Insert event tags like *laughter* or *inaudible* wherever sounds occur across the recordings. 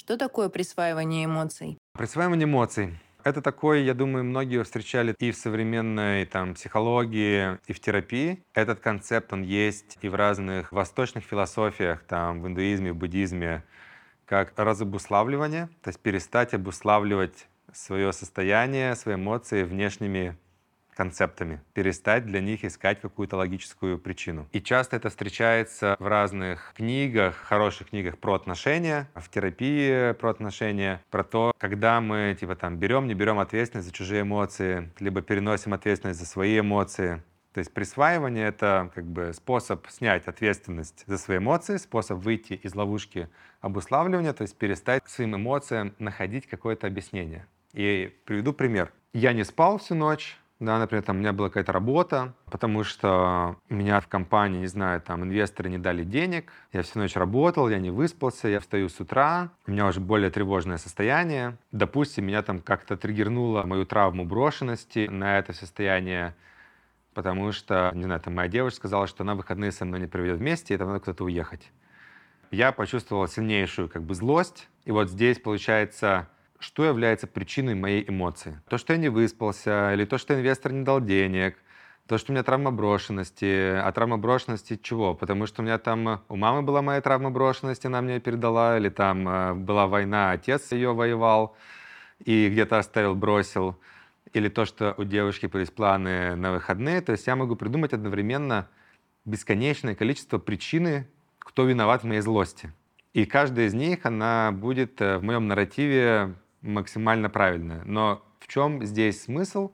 Что такое присваивание эмоций? Присваивание эмоций. Это такой, я думаю, многие встречали и в современной там, психологии, и в терапии. Этот концепт, он есть и в разных восточных философиях, там, в индуизме, в буддизме, как разобуславливание, то есть перестать обуславливать свое состояние, свои эмоции внешними концептами, перестать для них искать какую-то логическую причину. И часто это встречается в разных книгах, хороших книгах про отношения, в терапии про отношения, про то, когда мы типа там берем, не берем ответственность за чужие эмоции, либо переносим ответственность за свои эмоции. То есть присваивание — это как бы способ снять ответственность за свои эмоции, способ выйти из ловушки обуславливания, то есть перестать своим эмоциям находить какое-то объяснение. И приведу пример. Я не спал всю ночь, да, например, там у меня была какая-то работа, потому что меня в компании, не знаю, там инвесторы не дали денег, я всю ночь работал, я не выспался, я встаю с утра, у меня уже более тревожное состояние. Допустим, меня там как-то триггернуло мою травму брошенности на это состояние, потому что, не знаю, там моя девушка сказала, что она выходные со мной не проведет вместе, и там надо куда-то уехать. Я почувствовал сильнейшую как бы злость, и вот здесь, получается, что является причиной моей эмоции. То, что я не выспался, или то, что инвестор не дал денег, то, что у меня травма брошенности. А травма брошенности чего? Потому что у меня там... У мамы была моя травма брошенности, она мне передала, или там э, была война, отец ее воевал и где-то оставил, бросил. Или то, что у девушки появились планы на выходные. То есть я могу придумать одновременно бесконечное количество причины, кто виноват в моей злости. И каждая из них, она будет э, в моем нарративе максимально правильное. Но в чем здесь смысл?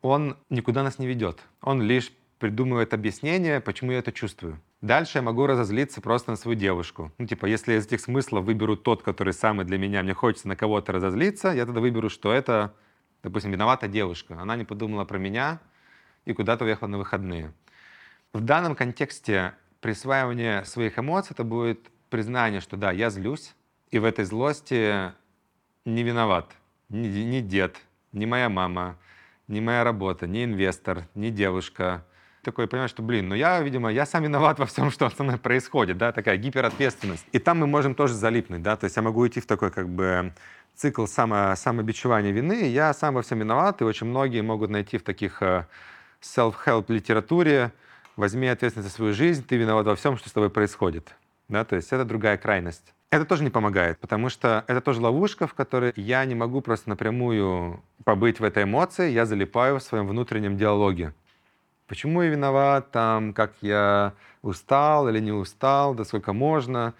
Он никуда нас не ведет. Он лишь придумывает объяснение, почему я это чувствую. Дальше я могу разозлиться просто на свою девушку. Ну, типа, если из этих смыслов выберу тот, который самый для меня, мне хочется на кого-то разозлиться, я тогда выберу, что это, допустим, виновата девушка. Она не подумала про меня и куда-то уехала на выходные. В данном контексте присваивание своих эмоций это будет признание, что да, я злюсь, и в этой злости не виноват. Ни, ни дед, ни моя мама, ни моя работа, ни инвестор, ни девушка. Такой понимаешь, что, блин, ну я, видимо, я сам виноват во всем, *laughs* что со мной происходит, да, такая гиперответственность. И там мы можем тоже залипнуть, да, то есть я могу уйти в такой как бы цикл само, самобичевания вины, я сам во всем виноват, и очень многие могут найти в таких э, self-help литературе, возьми ответственность за свою жизнь, ты виноват во всем, что с тобой происходит. Да, то есть это другая крайность. Это тоже не помогает, потому что это тоже ловушка, в которой я не могу просто напрямую побыть в этой эмоции, я залипаю в своем внутреннем диалоге. Почему я виноват, там, как я устал или не устал, да сколько можно.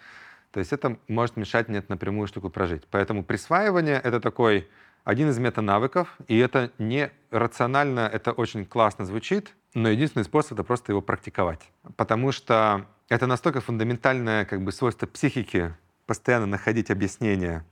То есть это может мешать мне напрямую штуку прожить. Поэтому присваивание — это такой один из метанавыков, и это не рационально, это очень классно звучит, но единственный способ — это просто его практиковать. Потому что это настолько фундаментальное как бы, свойство психики, постоянно находить объяснения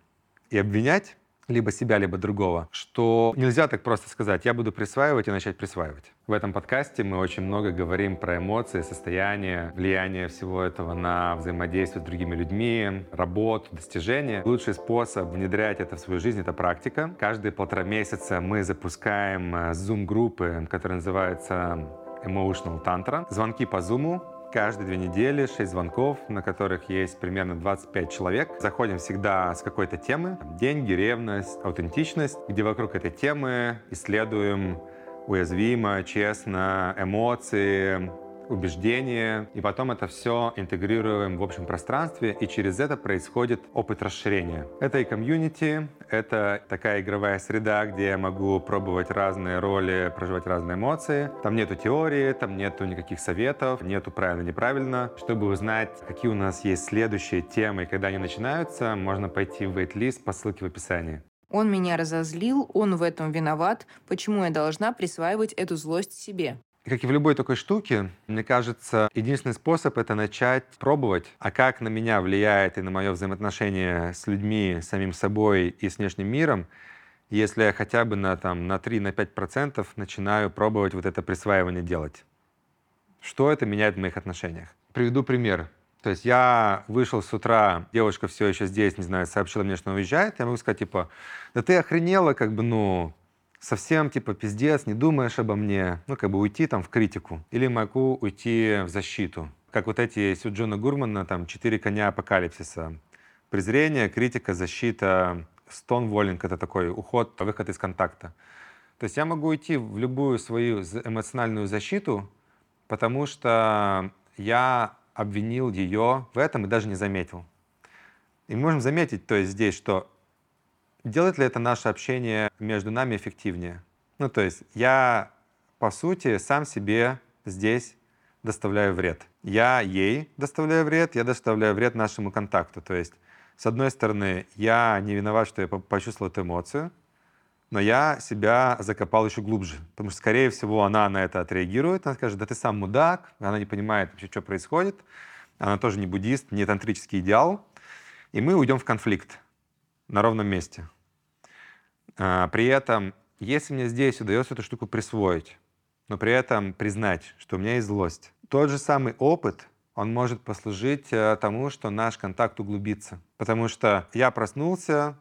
и обвинять либо себя, либо другого, что нельзя так просто сказать, я буду присваивать и начать присваивать. В этом подкасте мы очень много говорим про эмоции, состояние, влияние всего этого на взаимодействие с другими людьми, работу, достижения. Лучший способ внедрять это в свою жизнь — это практика. Каждые полтора месяца мы запускаем э, Zoom-группы, которые называются Emotional Tantra. Звонки по Zoom Каждые две недели 6 звонков, на которых есть примерно 25 человек. Заходим всегда с какой-то темы. Деньги, ревность, аутентичность, где вокруг этой темы исследуем уязвимо, честно, эмоции, убеждения, и потом это все интегрируем в общем пространстве, и через это происходит опыт расширения. Это и комьюнити, это такая игровая среда, где я могу пробовать разные роли, проживать разные эмоции. Там нету теории, там нету никаких советов, нету правильно-неправильно. Чтобы узнать, какие у нас есть следующие темы и когда они начинаются, можно пойти в wait-лист по ссылке в описании. Он меня разозлил, он в этом виноват. Почему я должна присваивать эту злость себе? Как и в любой такой штуке, мне кажется, единственный способ — это начать пробовать. А как на меня влияет и на мое взаимоотношение с людьми, с самим собой и с внешним миром, если я хотя бы на, там, на 3-5% начинаю пробовать вот это присваивание делать. Что это меняет в моих отношениях? Приведу пример. То есть я вышел с утра, девушка все еще здесь, не знаю, сообщила мне, что она уезжает. Я могу сказать, типа, да ты охренела, как бы, ну, совсем типа пиздец, не думаешь обо мне, ну как бы уйти там в критику. Или могу уйти в защиту. Как вот эти есть у Джона Гурмана там «Четыре коня апокалипсиса». презрение, критика, защита, стонволинг — это такой уход, выход из контакта. То есть я могу идти в любую свою эмоциональную защиту, потому что я обвинил ее в этом и даже не заметил. И мы можем заметить, то есть здесь, что делает ли это наше общение между нами эффективнее. Ну, то есть я, по сути, сам себе здесь доставляю вред. Я ей доставляю вред, я доставляю вред нашему контакту. То есть, с одной стороны, я не виноват, что я почувствовал эту эмоцию, но я себя закопал еще глубже. Потому что, скорее всего, она на это отреагирует, она скажет, да ты сам мудак, она не понимает вообще, что происходит, она тоже не буддист, не тантрический идеал, и мы уйдем в конфликт на ровном месте. А, при этом, если мне здесь удается эту штуку присвоить, но при этом признать, что у меня есть злость, тот же самый опыт, он может послужить э, тому, что наш контакт углубится. Потому что я проснулся,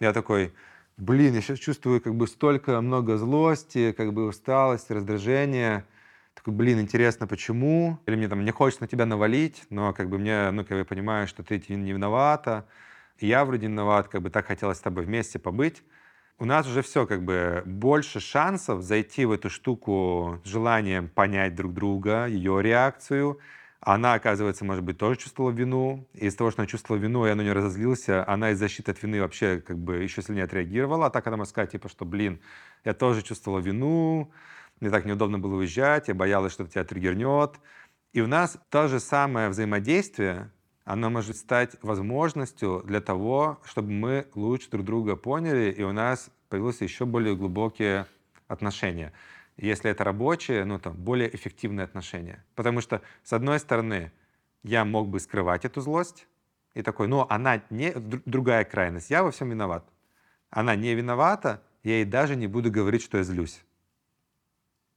я такой, блин, я сейчас чувствую как бы столько много злости, как бы усталости, раздражения. Такой, блин, интересно, почему? Или мне там не хочется на тебя навалить, но как бы мне, ну, как бы понимаю, что ты не виновата. И я вроде виноват, как бы так хотелось с тобой вместе побыть. У нас уже все как бы больше шансов зайти в эту штуку с желанием понять друг друга, ее реакцию, она, оказывается, может быть, тоже чувствовала вину. И из того, что она чувствовала вину, и она не разозлился, она из защиты от вины вообще как бы еще сильнее отреагировала. А так она может сказать, типа, что, блин, я тоже чувствовала вину, мне так неудобно было уезжать, я боялась, что тебя триггернет. И у нас то же самое взаимодействие, оно может стать возможностью для того, чтобы мы лучше друг друга поняли, и у нас появились еще более глубокие отношения если это рабочие, ну, там, более эффективные отношения. Потому что, с одной стороны, я мог бы скрывать эту злость, и такой, ну, она не... Другая крайность, я во всем виноват. Она не виновата, я ей даже не буду говорить, что я злюсь.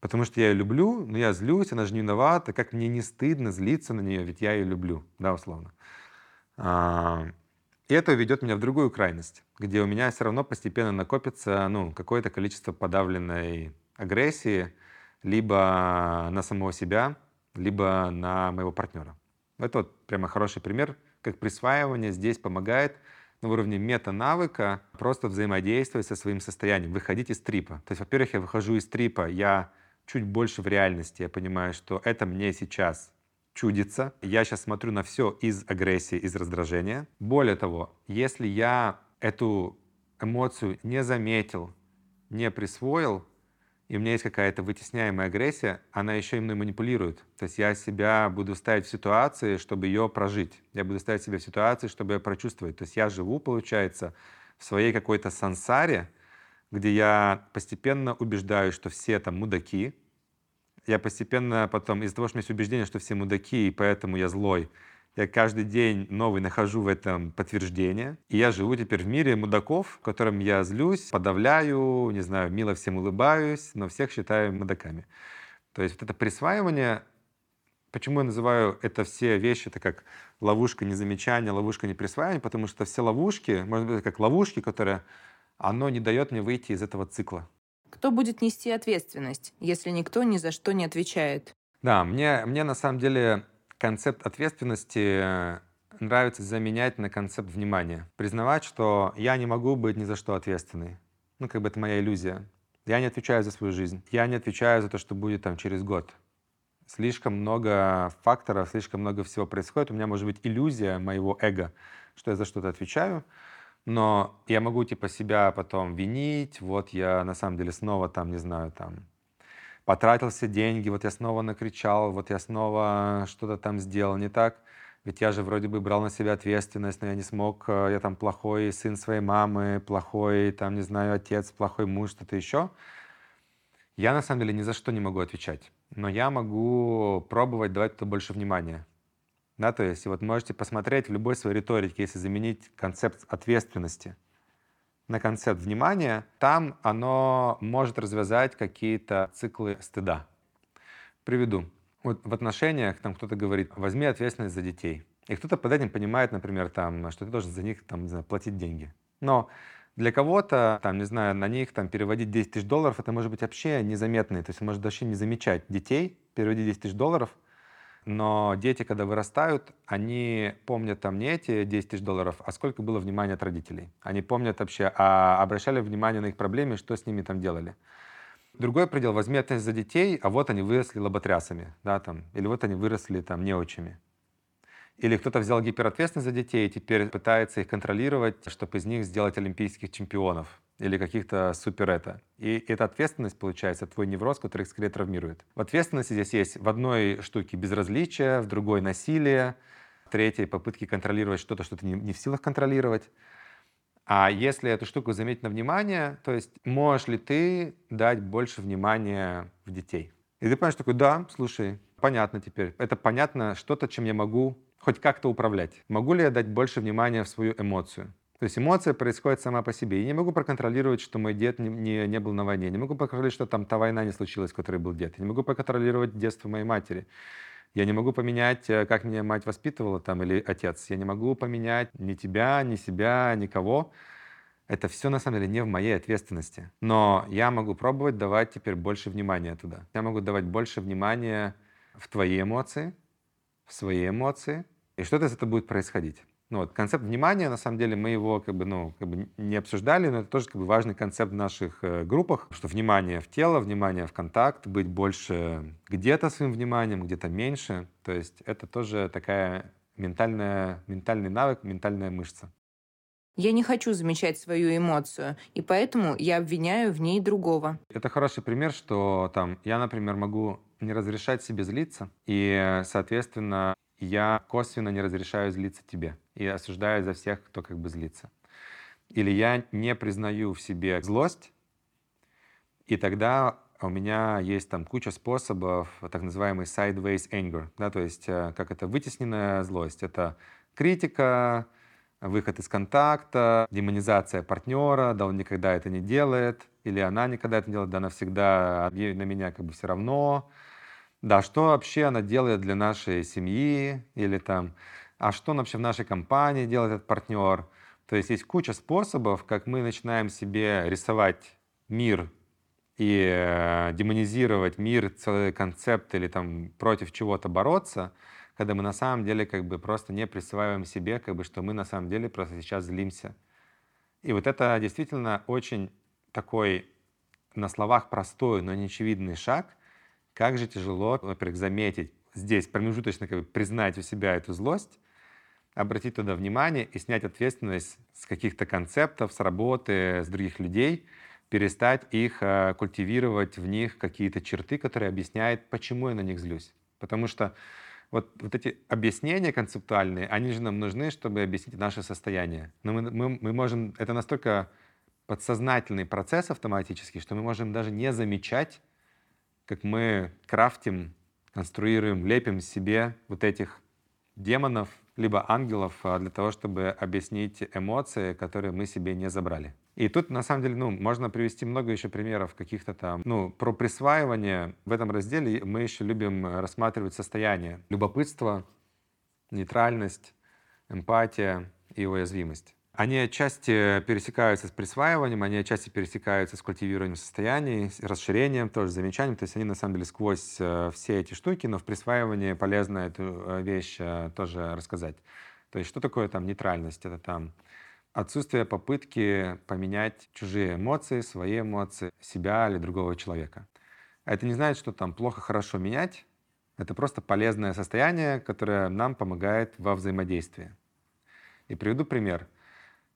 Потому что я ее люблю, но я злюсь, она же не виновата, как мне не стыдно злиться на нее, ведь я ее люблю, да, условно. А, и это ведет меня в другую крайность, где у меня все равно постепенно накопится ну, какое-то количество подавленной агрессии либо на самого себя, либо на моего партнера. Это вот прямо хороший пример, как присваивание здесь помогает на уровне мета-навыка просто взаимодействовать со своим состоянием, выходить из трипа. То есть, во-первых, я выхожу из трипа, я чуть больше в реальности, я понимаю, что это мне сейчас чудится. Я сейчас смотрю на все из агрессии, из раздражения. Более того, если я эту эмоцию не заметил, не присвоил, и у меня есть какая-то вытесняемая агрессия, она еще и мной манипулирует. То есть я себя буду ставить в ситуации, чтобы ее прожить. Я буду ставить себя в ситуации, чтобы ее прочувствовать. То есть я живу, получается, в своей какой-то сансаре, где я постепенно убеждаюсь, что все там мудаки. Я постепенно потом, из-за того, что у меня есть убеждение, что все мудаки, и поэтому я злой, я каждый день новый нахожу в этом подтверждение. И я живу теперь в мире мудаков, в котором я злюсь, подавляю, не знаю, мило всем улыбаюсь, но всех считаю мудаками. То есть вот это присваивание, почему я называю это все вещи, это как ловушка незамечания, ловушка неприсваивания, потому что все ловушки, может быть, как ловушки, которые, оно не дает мне выйти из этого цикла. Кто будет нести ответственность, если никто ни за что не отвечает? Да, мне, мне на самом деле концепт ответственности э, нравится заменять на концепт внимания. Признавать, что я не могу быть ни за что ответственный. Ну, как бы это моя иллюзия. Я не отвечаю за свою жизнь. Я не отвечаю за то, что будет там через год. Слишком много факторов, слишком много всего происходит. У меня может быть иллюзия моего эго, что я за что-то отвечаю. Но я могу типа себя потом винить. Вот я на самом деле снова там, не знаю, там потратил все деньги, вот я снова накричал, вот я снова что-то там сделал не так. Ведь я же вроде бы брал на себя ответственность, но я не смог, э, я там плохой сын своей мамы, плохой, там, не знаю, отец, плохой муж, что-то еще. Я на самом деле ни за что не могу отвечать, но я могу пробовать давать туда больше внимания. Да, то есть вот можете посмотреть в любой своей риторике, если заменить концепт ответственности – на концепт внимания, там оно может развязать какие-то циклы стыда. Приведу. Вот в отношениях там кто-то говорит, возьми ответственность за детей. И кто-то под этим понимает, например, там, что ты должен за них там, не знаю, платить деньги. Но для кого-то, там, не знаю, на них там, переводить 10 тысяч долларов, это может быть вообще незаметно. То есть может вообще не замечать детей, переводить 10 тысяч долларов. Но дети, когда вырастают, они помнят там не эти 10 тысяч долларов, а сколько было внимания от родителей. Они помнят вообще, а обращали внимание на их проблемы, что с ними там делали. Другой предел, возьми ответственность за детей, а вот они выросли лоботрясами, да, там, или вот они выросли там неучами. Или кто-то взял гиперответственность за детей и теперь пытается их контролировать, чтобы из них сделать олимпийских чемпионов или каких-то супер это. И эта ответственность, получается, твой невроз, который их скорее травмирует. В ответственности здесь есть в одной штуке безразличие, в другой насилие, в третьей попытки контролировать что-то, что ты не, не в силах контролировать. А если эту штуку заметить на внимание, то есть можешь ли ты дать больше внимания в детей? И ты понимаешь такой, да, слушай, понятно теперь. Это понятно что-то, чем я могу хоть как-то управлять. Могу ли я дать больше внимания в свою эмоцию? То есть эмоция происходит сама по себе. Я не могу проконтролировать, что мой дед не, не, не был на войне. Не могу проконтролировать, что там та война не случилась, в которой был дед. Я не могу проконтролировать детство моей матери. Я не могу поменять, э, как меня мать воспитывала там или отец. Я не могу поменять ни тебя, ни себя, никого. Это все на самом деле не в моей ответственности. Но я могу пробовать давать теперь больше внимания туда. Я могу давать больше внимания в твои эмоции, в свои эмоции. И что-то из этого будет происходить. Ну, вот, концепт внимания, на самом деле, мы его как бы, ну, как бы не обсуждали, но это тоже как бы, важный концепт в наших э, группах, что внимание в тело, внимание в контакт, быть больше где-то своим вниманием, где-то меньше. То есть это тоже такая ментальная, ментальный навык, ментальная мышца. Я не хочу замечать свою эмоцию, и поэтому я обвиняю в ней другого. Это хороший пример, что там я, например, могу не разрешать себе злиться, и, соответственно, я косвенно не разрешаю злиться тебе и осуждаю за всех, кто как бы злится. Или я не признаю в себе злость, и тогда у меня есть там куча способов, так называемый sideways anger, да, то есть э, как это вытесненная злость. Это критика, выход из контакта, демонизация партнера, да он никогда это не делает, или она никогда это не делает, да она всегда ей на меня как бы все равно. Да, что вообще она делает для нашей семьи, или там а что вообще в нашей компании делает этот партнер. То есть есть куча способов, как мы начинаем себе рисовать мир и э, демонизировать мир, целый концепт или там против чего-то бороться, когда мы на самом деле как бы просто не присваиваем себе, как бы, что мы на самом деле просто сейчас злимся. И вот это действительно очень такой на словах простой, но неочевидный шаг. Как же тяжело, во-первых, заметить здесь, промежуточно как бы признать у себя эту злость, обратить туда внимание и снять ответственность с каких-то концептов, с работы, с других людей, перестать их э, культивировать в них какие-то черты, которые объясняют, почему я на них злюсь. Потому что вот, вот эти объяснения концептуальные, они же нам нужны, чтобы объяснить наше состояние. Но мы, мы, мы можем, это настолько подсознательный процесс автоматический, что мы можем даже не замечать, как мы крафтим, конструируем, лепим себе вот этих демонов, либо ангелов а, для того, чтобы объяснить эмоции, которые мы себе не забрали. И тут, на самом деле, ну, можно привести много еще примеров каких-то там, ну, про присваивание. В этом разделе мы еще любим рассматривать состояние. Любопытство, нейтральность, эмпатия и уязвимость. Они отчасти пересекаются с присваиванием, они отчасти пересекаются с культивированием состояний, с расширением, тоже замечанием. То есть они на самом деле сквозь э, все эти штуки, но в присваивании полезно эту э, вещь э, тоже рассказать. То есть что такое там нейтральность? Это там отсутствие попытки поменять чужие эмоции, свои эмоции, себя или другого человека. Это не значит, что там плохо, хорошо менять. Это просто полезное состояние, которое нам помогает во взаимодействии. И приведу пример.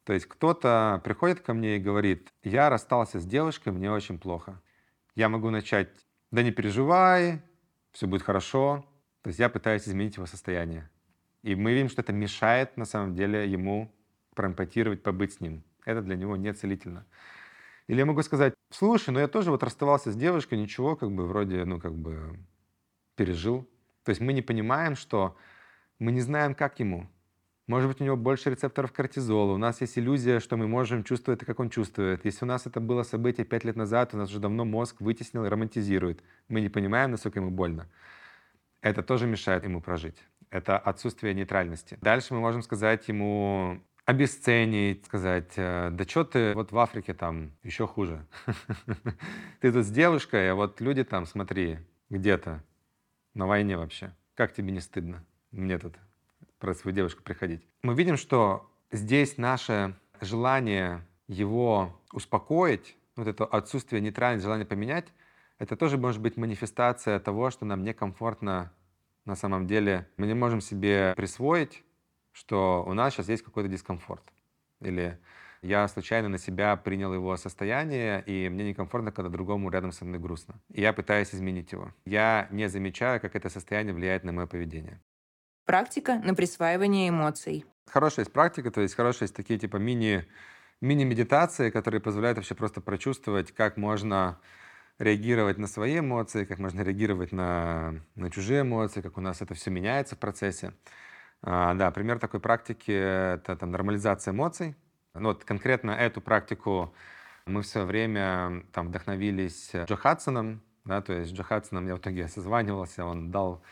То есть кто-то приходит ко мне и говорит, я расстался с девушкой, мне очень плохо. Я могу начать, да не переживай, все будет хорошо. То есть я пытаюсь изменить его состояние. И мы видим, что это мешает на самом деле ему проэмпатировать, побыть с ним. Это для него не целительно. Или я могу сказать, слушай, ну я тоже вот расставался с девушкой, ничего, как бы вроде, ну как бы пережил. То есть мы не понимаем, что мы не знаем, как ему. Может быть, у него больше рецепторов кортизола. У нас есть иллюзия, что мы можем чувствовать как он чувствует. Если у нас это было событие пять лет назад, у нас уже давно мозг вытеснил и романтизирует. Мы не понимаем, насколько ему больно. Это тоже мешает ему прожить. Это отсутствие нейтральности. Дальше мы можем сказать ему обесценить, сказать, «Э, да что ты вот в Африке там еще хуже. *laughs* Ты тут с девушкой, а вот люди там, смотри, где-то на войне вообще. Как тебе не стыдно? Мне тут про свою девушку приходить. Мы видим, что здесь наше желание его успокоить, вот это отсутствие нейтральности, желание поменять, это тоже может быть манифестация того, что нам некомфортно на самом деле. Мы не можем себе присвоить, что у нас сейчас есть какой-то дискомфорт. Или я случайно на себя принял его состояние, и мне некомфортно, когда другому рядом со мной грустно. И я пытаюсь изменить его. Я не замечаю, как это состояние влияет на мое поведение. Практика на присваивание эмоций. Хорошая есть практика, то есть хорошие есть такие типа мини, мини-медитации, которые позволяют вообще просто прочувствовать, как можно реагировать на свои эмоции, как можно реагировать на, на чужие эмоции, как у нас это все меняется в процессе. А, да, пример такой практики — это там, нормализация эмоций. Ну, вот конкретно эту практику мы все время там вдохновились Джо Хадсоном, да, то есть Джо Хадсоном я в итоге созванивался, он дал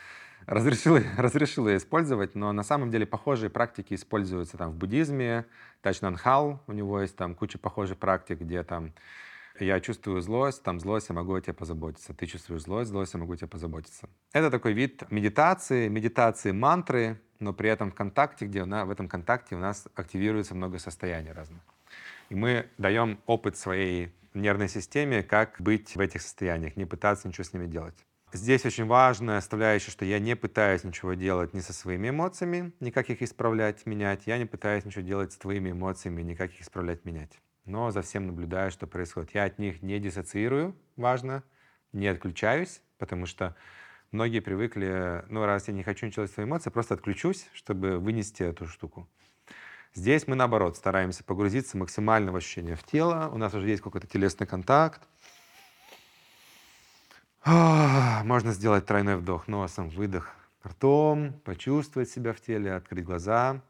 разрешил, *laughs* разрешил ее использовать, но на самом деле похожие практики используются там в буддизме, Тачнанхал, у него есть там куча похожих практик, где там я чувствую злость, там злость, я могу о тебе позаботиться. Ты чувствуешь злость, злость, я могу о тебе позаботиться. Это такой вид медитации, медитации мантры, но при этом в контакте, где на, в этом контакте у нас активируется много состояний разных. И мы даем опыт своей нервной системе, как быть в этих состояниях, не пытаться ничего с ними делать. Здесь очень важная составляющая, что я не пытаюсь ничего делать ни со своими эмоциями, никак их исправлять, менять. Я не пытаюсь ничего делать с твоими эмоциями, никак их исправлять, менять. Но за всем наблюдаю, что происходит. Я от них не диссоциирую, важно, не отключаюсь, потому что многие привыкли, ну, раз я не хочу ничего делать с своими эмоциями, просто отключусь, чтобы вынести эту штуку. Здесь мы, наоборот, стараемся погрузиться максимально в ощущение в тело. У нас уже есть какой-то телесный контакт. Можно сделать тройной вдох носом, выдох ртом, почувствовать себя в теле, открыть глаза,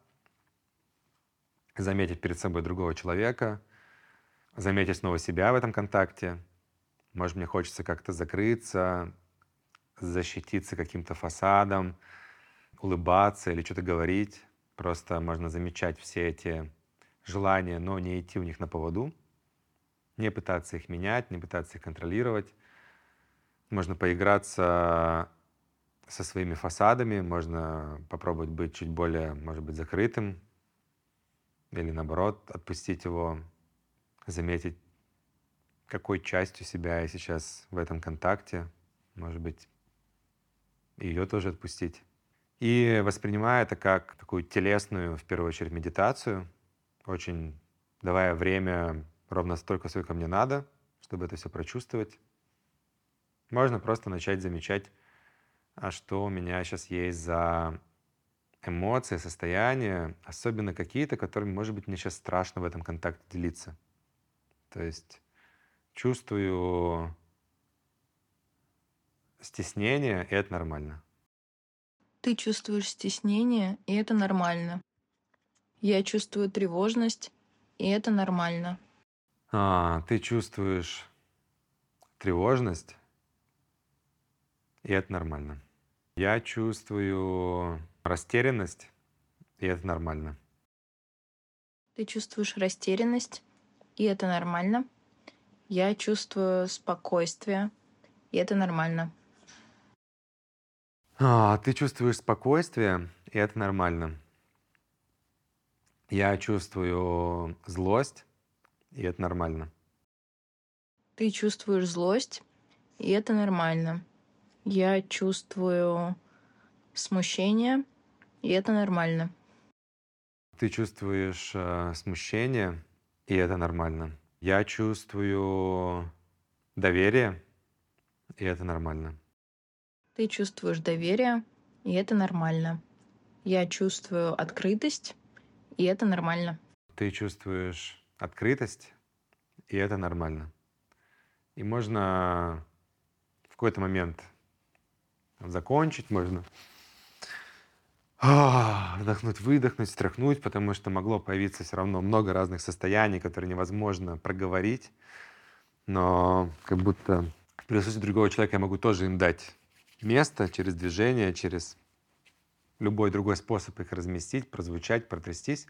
заметить перед собой другого человека, заметить снова себя в этом контакте. Может, мне хочется как-то закрыться, защититься каким-то фасадом, улыбаться или что-то говорить. Просто можно замечать все эти желания, но не идти у них на поводу, не пытаться их менять, не пытаться их контролировать, можно поиграться со своими фасадами, можно попробовать быть чуть более, может быть, закрытым, или наоборот, отпустить его, заметить, какой частью себя я сейчас в этом контакте, может быть, ее тоже отпустить. И воспринимая это как такую телесную, в первую очередь, медитацию, очень давая время ровно столько, сколько мне надо, чтобы это все прочувствовать. Можно просто начать замечать, а что у меня сейчас есть за эмоции, состояния, особенно какие-то, которыми, может быть, мне сейчас страшно в этом контакте делиться. То есть чувствую стеснение, и это нормально. Ты чувствуешь стеснение, и это нормально. Я чувствую тревожность, и это нормально. А, ты чувствуешь тревожность, и это нормально. Я чувствую растерянность, и это нормально. Ты чувствуешь растерянность, и это нормально. Я чувствую спокойствие, и это нормально. А, ты чувствуешь спокойствие, и это нормально. Я чувствую злость, и это нормально. Ты чувствуешь злость, и это нормально. Я чувствую смущение, и это нормально. Ты чувствуешь э, смущение, и это нормально. Я чувствую доверие, и это нормально. Ты чувствуешь доверие, и это нормально. Я чувствую открытость, и это нормально. Ты чувствуешь открытость, и это нормально. И можно в какой-то момент закончить можно. А, вдохнуть, выдохнуть, стряхнуть, потому что могло появиться все равно много разных состояний, которые невозможно проговорить. Но как будто в присутствии другого человека я могу тоже им дать место через движение, через любой другой способ их разместить, прозвучать, протрястись.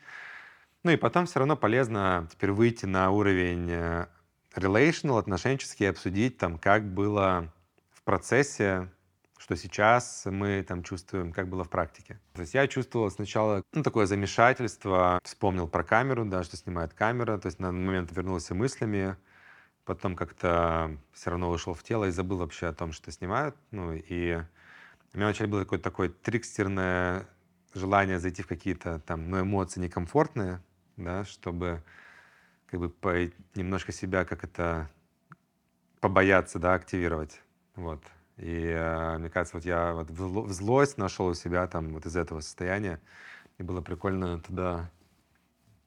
Ну и потом все равно полезно теперь выйти на уровень э, relational, отношенческий, обсудить там, как было в процессе что сейчас мы там чувствуем, как было в практике. То есть я чувствовал сначала ну, такое замешательство, вспомнил про камеру, да, что снимает камера, то есть на момент вернулся мыслями, потом как-то все равно ушел в тело и забыл вообще о том, что снимают. Ну, и у меня вначале было какое-то такое трикстерное желание зайти в какие-то там ну, эмоции некомфортные, да, чтобы как бы немножко себя как это побояться, да, активировать. Вот. И э, мне кажется, вот я вот в злость нашел у себя там вот из этого состояния. И было прикольно туда,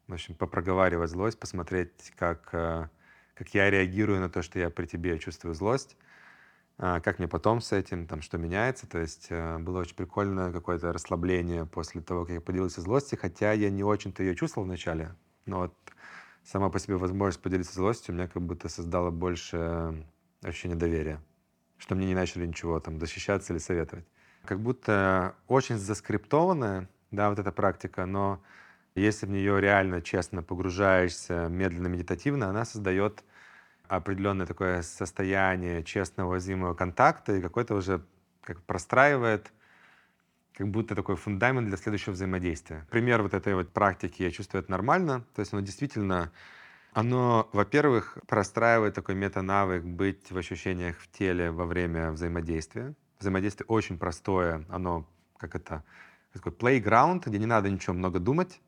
в общем, попроговаривать злость, посмотреть, как, э, как я реагирую на то, что я при тебе чувствую злость, э, как мне потом с этим, там, что меняется. То есть было очень прикольно какое-то расслабление после того, как я поделился злостью, хотя я не очень-то ее чувствовал вначале. Но вот сама по себе возможность поделиться злостью у меня как будто создала больше ощущение доверия что мне не начали ничего там защищаться или советовать. Как будто очень заскриптованная, да, вот эта практика, но если в нее реально честно погружаешься, медленно, медитативно, она создает определенное такое состояние честного, уязвимого контакта и какой-то уже как простраивает как будто такой фундамент для следующего взаимодействия. Пример вот этой вот практики, я чувствую, это нормально. То есть оно действительно оно, во-первых, простраивает такой мета-навык быть в ощущениях в теле во время взаимодействия. Взаимодействие очень простое, оно как это, такой playground, где не надо ничего много думать,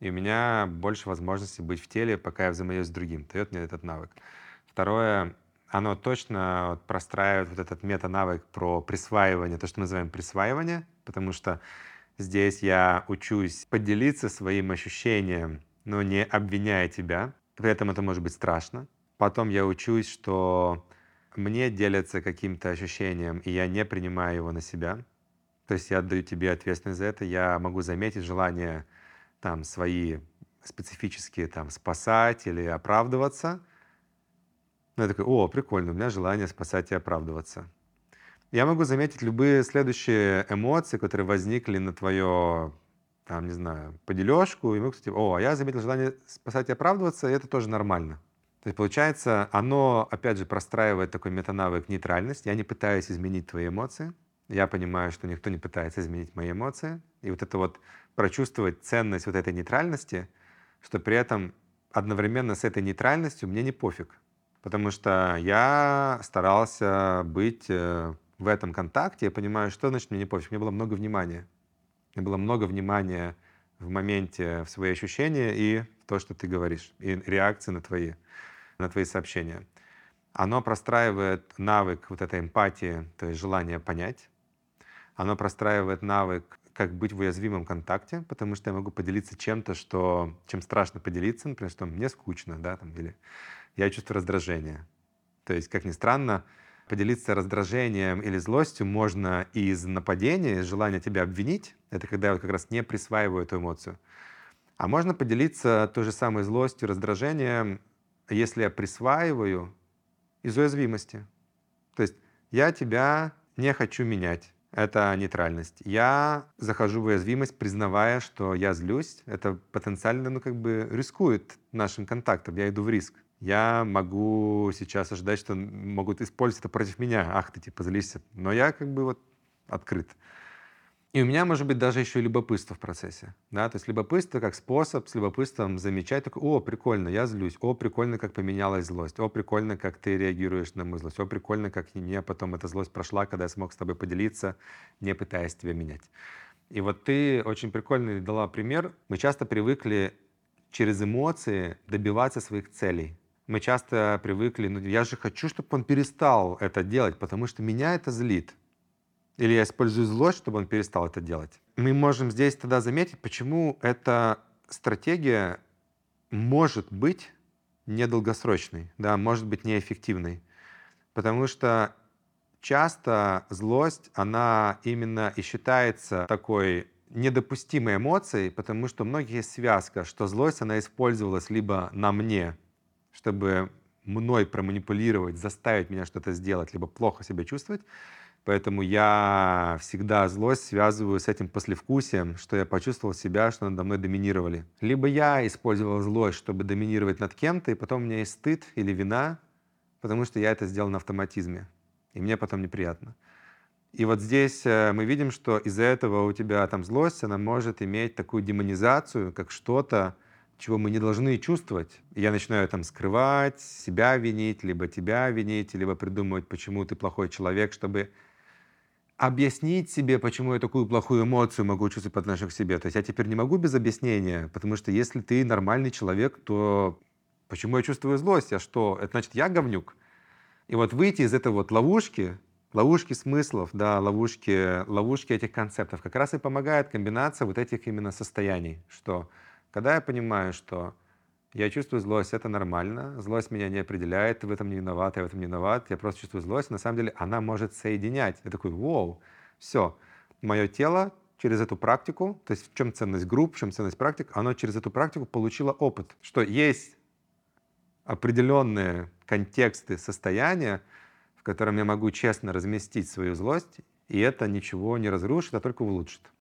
и у меня больше возможностей быть в теле, пока я взаимодействую с другим. Дает мне этот навык. Второе, оно точно простраивает вот этот мета-навык про присваивание, то, что мы называем присваивание, потому что здесь я учусь поделиться своим ощущением, но не обвиняя тебя, при этом это может быть страшно. Потом я учусь, что мне делятся каким-то ощущением, и я не принимаю его на себя. То есть я отдаю тебе ответственность за это. Я могу заметить желание там свои специфические там спасать или оправдываться. Ну, я такой, о, прикольно, у меня желание спасать и оправдываться. Я могу заметить любые следующие эмоции, которые возникли на твое там, не знаю, по дележку, и мы, кстати, о, а я заметил желание спасать и оправдываться, и это тоже нормально. То есть, получается, оно, опять же, простраивает такой метанавык нейтральность. Я не пытаюсь изменить твои эмоции. Я понимаю, что никто не пытается изменить мои эмоции. И вот это вот прочувствовать ценность вот этой нейтральности, что при этом одновременно с этой нейтральностью мне не пофиг. Потому что я старался быть э, в этом контакте, я понимаю, что значит мне не пофиг. Мне было много внимания и было много внимания в моменте в свои ощущения и в то, что ты говоришь, и реакции на твои, на твои сообщения. Оно простраивает навык вот этой эмпатии, то есть желание понять. Оно простраивает навык, как быть в уязвимом контакте, потому что я могу поделиться чем-то, что, чем страшно поделиться, например, что мне скучно, да, там, или я чувствую раздражение. То есть, как ни странно, поделиться раздражением или злостью можно из нападения, из желания тебя обвинить. Это когда я вот как раз не присваиваю эту эмоцию. А можно поделиться той же самой злостью, раздражением, если я присваиваю из уязвимости. То есть я тебя не хочу менять. Это нейтральность. Я захожу в уязвимость, признавая, что я злюсь. Это потенциально, ну, как бы рискует нашим контактом. Я иду в риск я могу сейчас ожидать, что могут использовать это против меня. Ах, ты типа злишься. Но я как бы вот открыт. И у меня может быть даже еще и любопытство в процессе. Да? То есть любопытство как способ с любопытством замечать, такой, о, прикольно, я злюсь, о, прикольно, как поменялась злость, о, прикольно, как ты реагируешь на мою злость, о, прикольно, как мне потом эта злость прошла, когда я смог с тобой поделиться, не пытаясь тебя менять. И вот ты очень прикольно дала пример. Мы часто привыкли через эмоции добиваться своих целей мы часто привыкли, ну я же хочу, чтобы он перестал это делать, потому что меня это злит. Или я использую злость, чтобы он перестал это делать. Мы можем здесь тогда заметить, почему эта стратегия может быть недолгосрочной, да, может быть неэффективной. Потому что часто злость, она именно и считается такой недопустимой эмоцией, потому что у многих есть связка, что злость, она использовалась либо на мне, чтобы мной проманипулировать, заставить меня что-то сделать, либо плохо себя чувствовать. Поэтому я всегда злость связываю с этим послевкусием, что я почувствовал себя, что надо мной доминировали. Либо я использовал злость, чтобы доминировать над кем-то, и потом у меня есть стыд или вина, потому что я это сделал на автоматизме, и мне потом неприятно. И вот здесь э, мы видим, что из-за этого у тебя там злость, она может иметь такую демонизацию, как что-то, чего мы не должны чувствовать. Я начинаю там скрывать, себя винить, либо тебя винить, либо придумывать, почему ты плохой человек, чтобы объяснить себе, почему я такую плохую эмоцию могу чувствовать по отношению к себе. То есть я теперь не могу без объяснения, потому что если ты нормальный человек, то почему я чувствую злость? А что? Это значит, я говнюк? И вот выйти из этой вот ловушки, ловушки смыслов, да, ловушки, ловушки этих концептов, как раз и помогает комбинация вот этих именно состояний, что когда я понимаю, что я чувствую злость, это нормально. Злость меня не определяет, ты в этом не виноват, я в этом не виноват. Я просто чувствую злость. На самом деле она может соединять. Я такой, вау, все. Мое тело через эту практику, то есть в чем ценность групп, в чем ценность практик, оно через эту практику получило опыт, что есть определенные контексты состояния, в котором я могу честно разместить свою злость, и это ничего не разрушит, а только улучшит.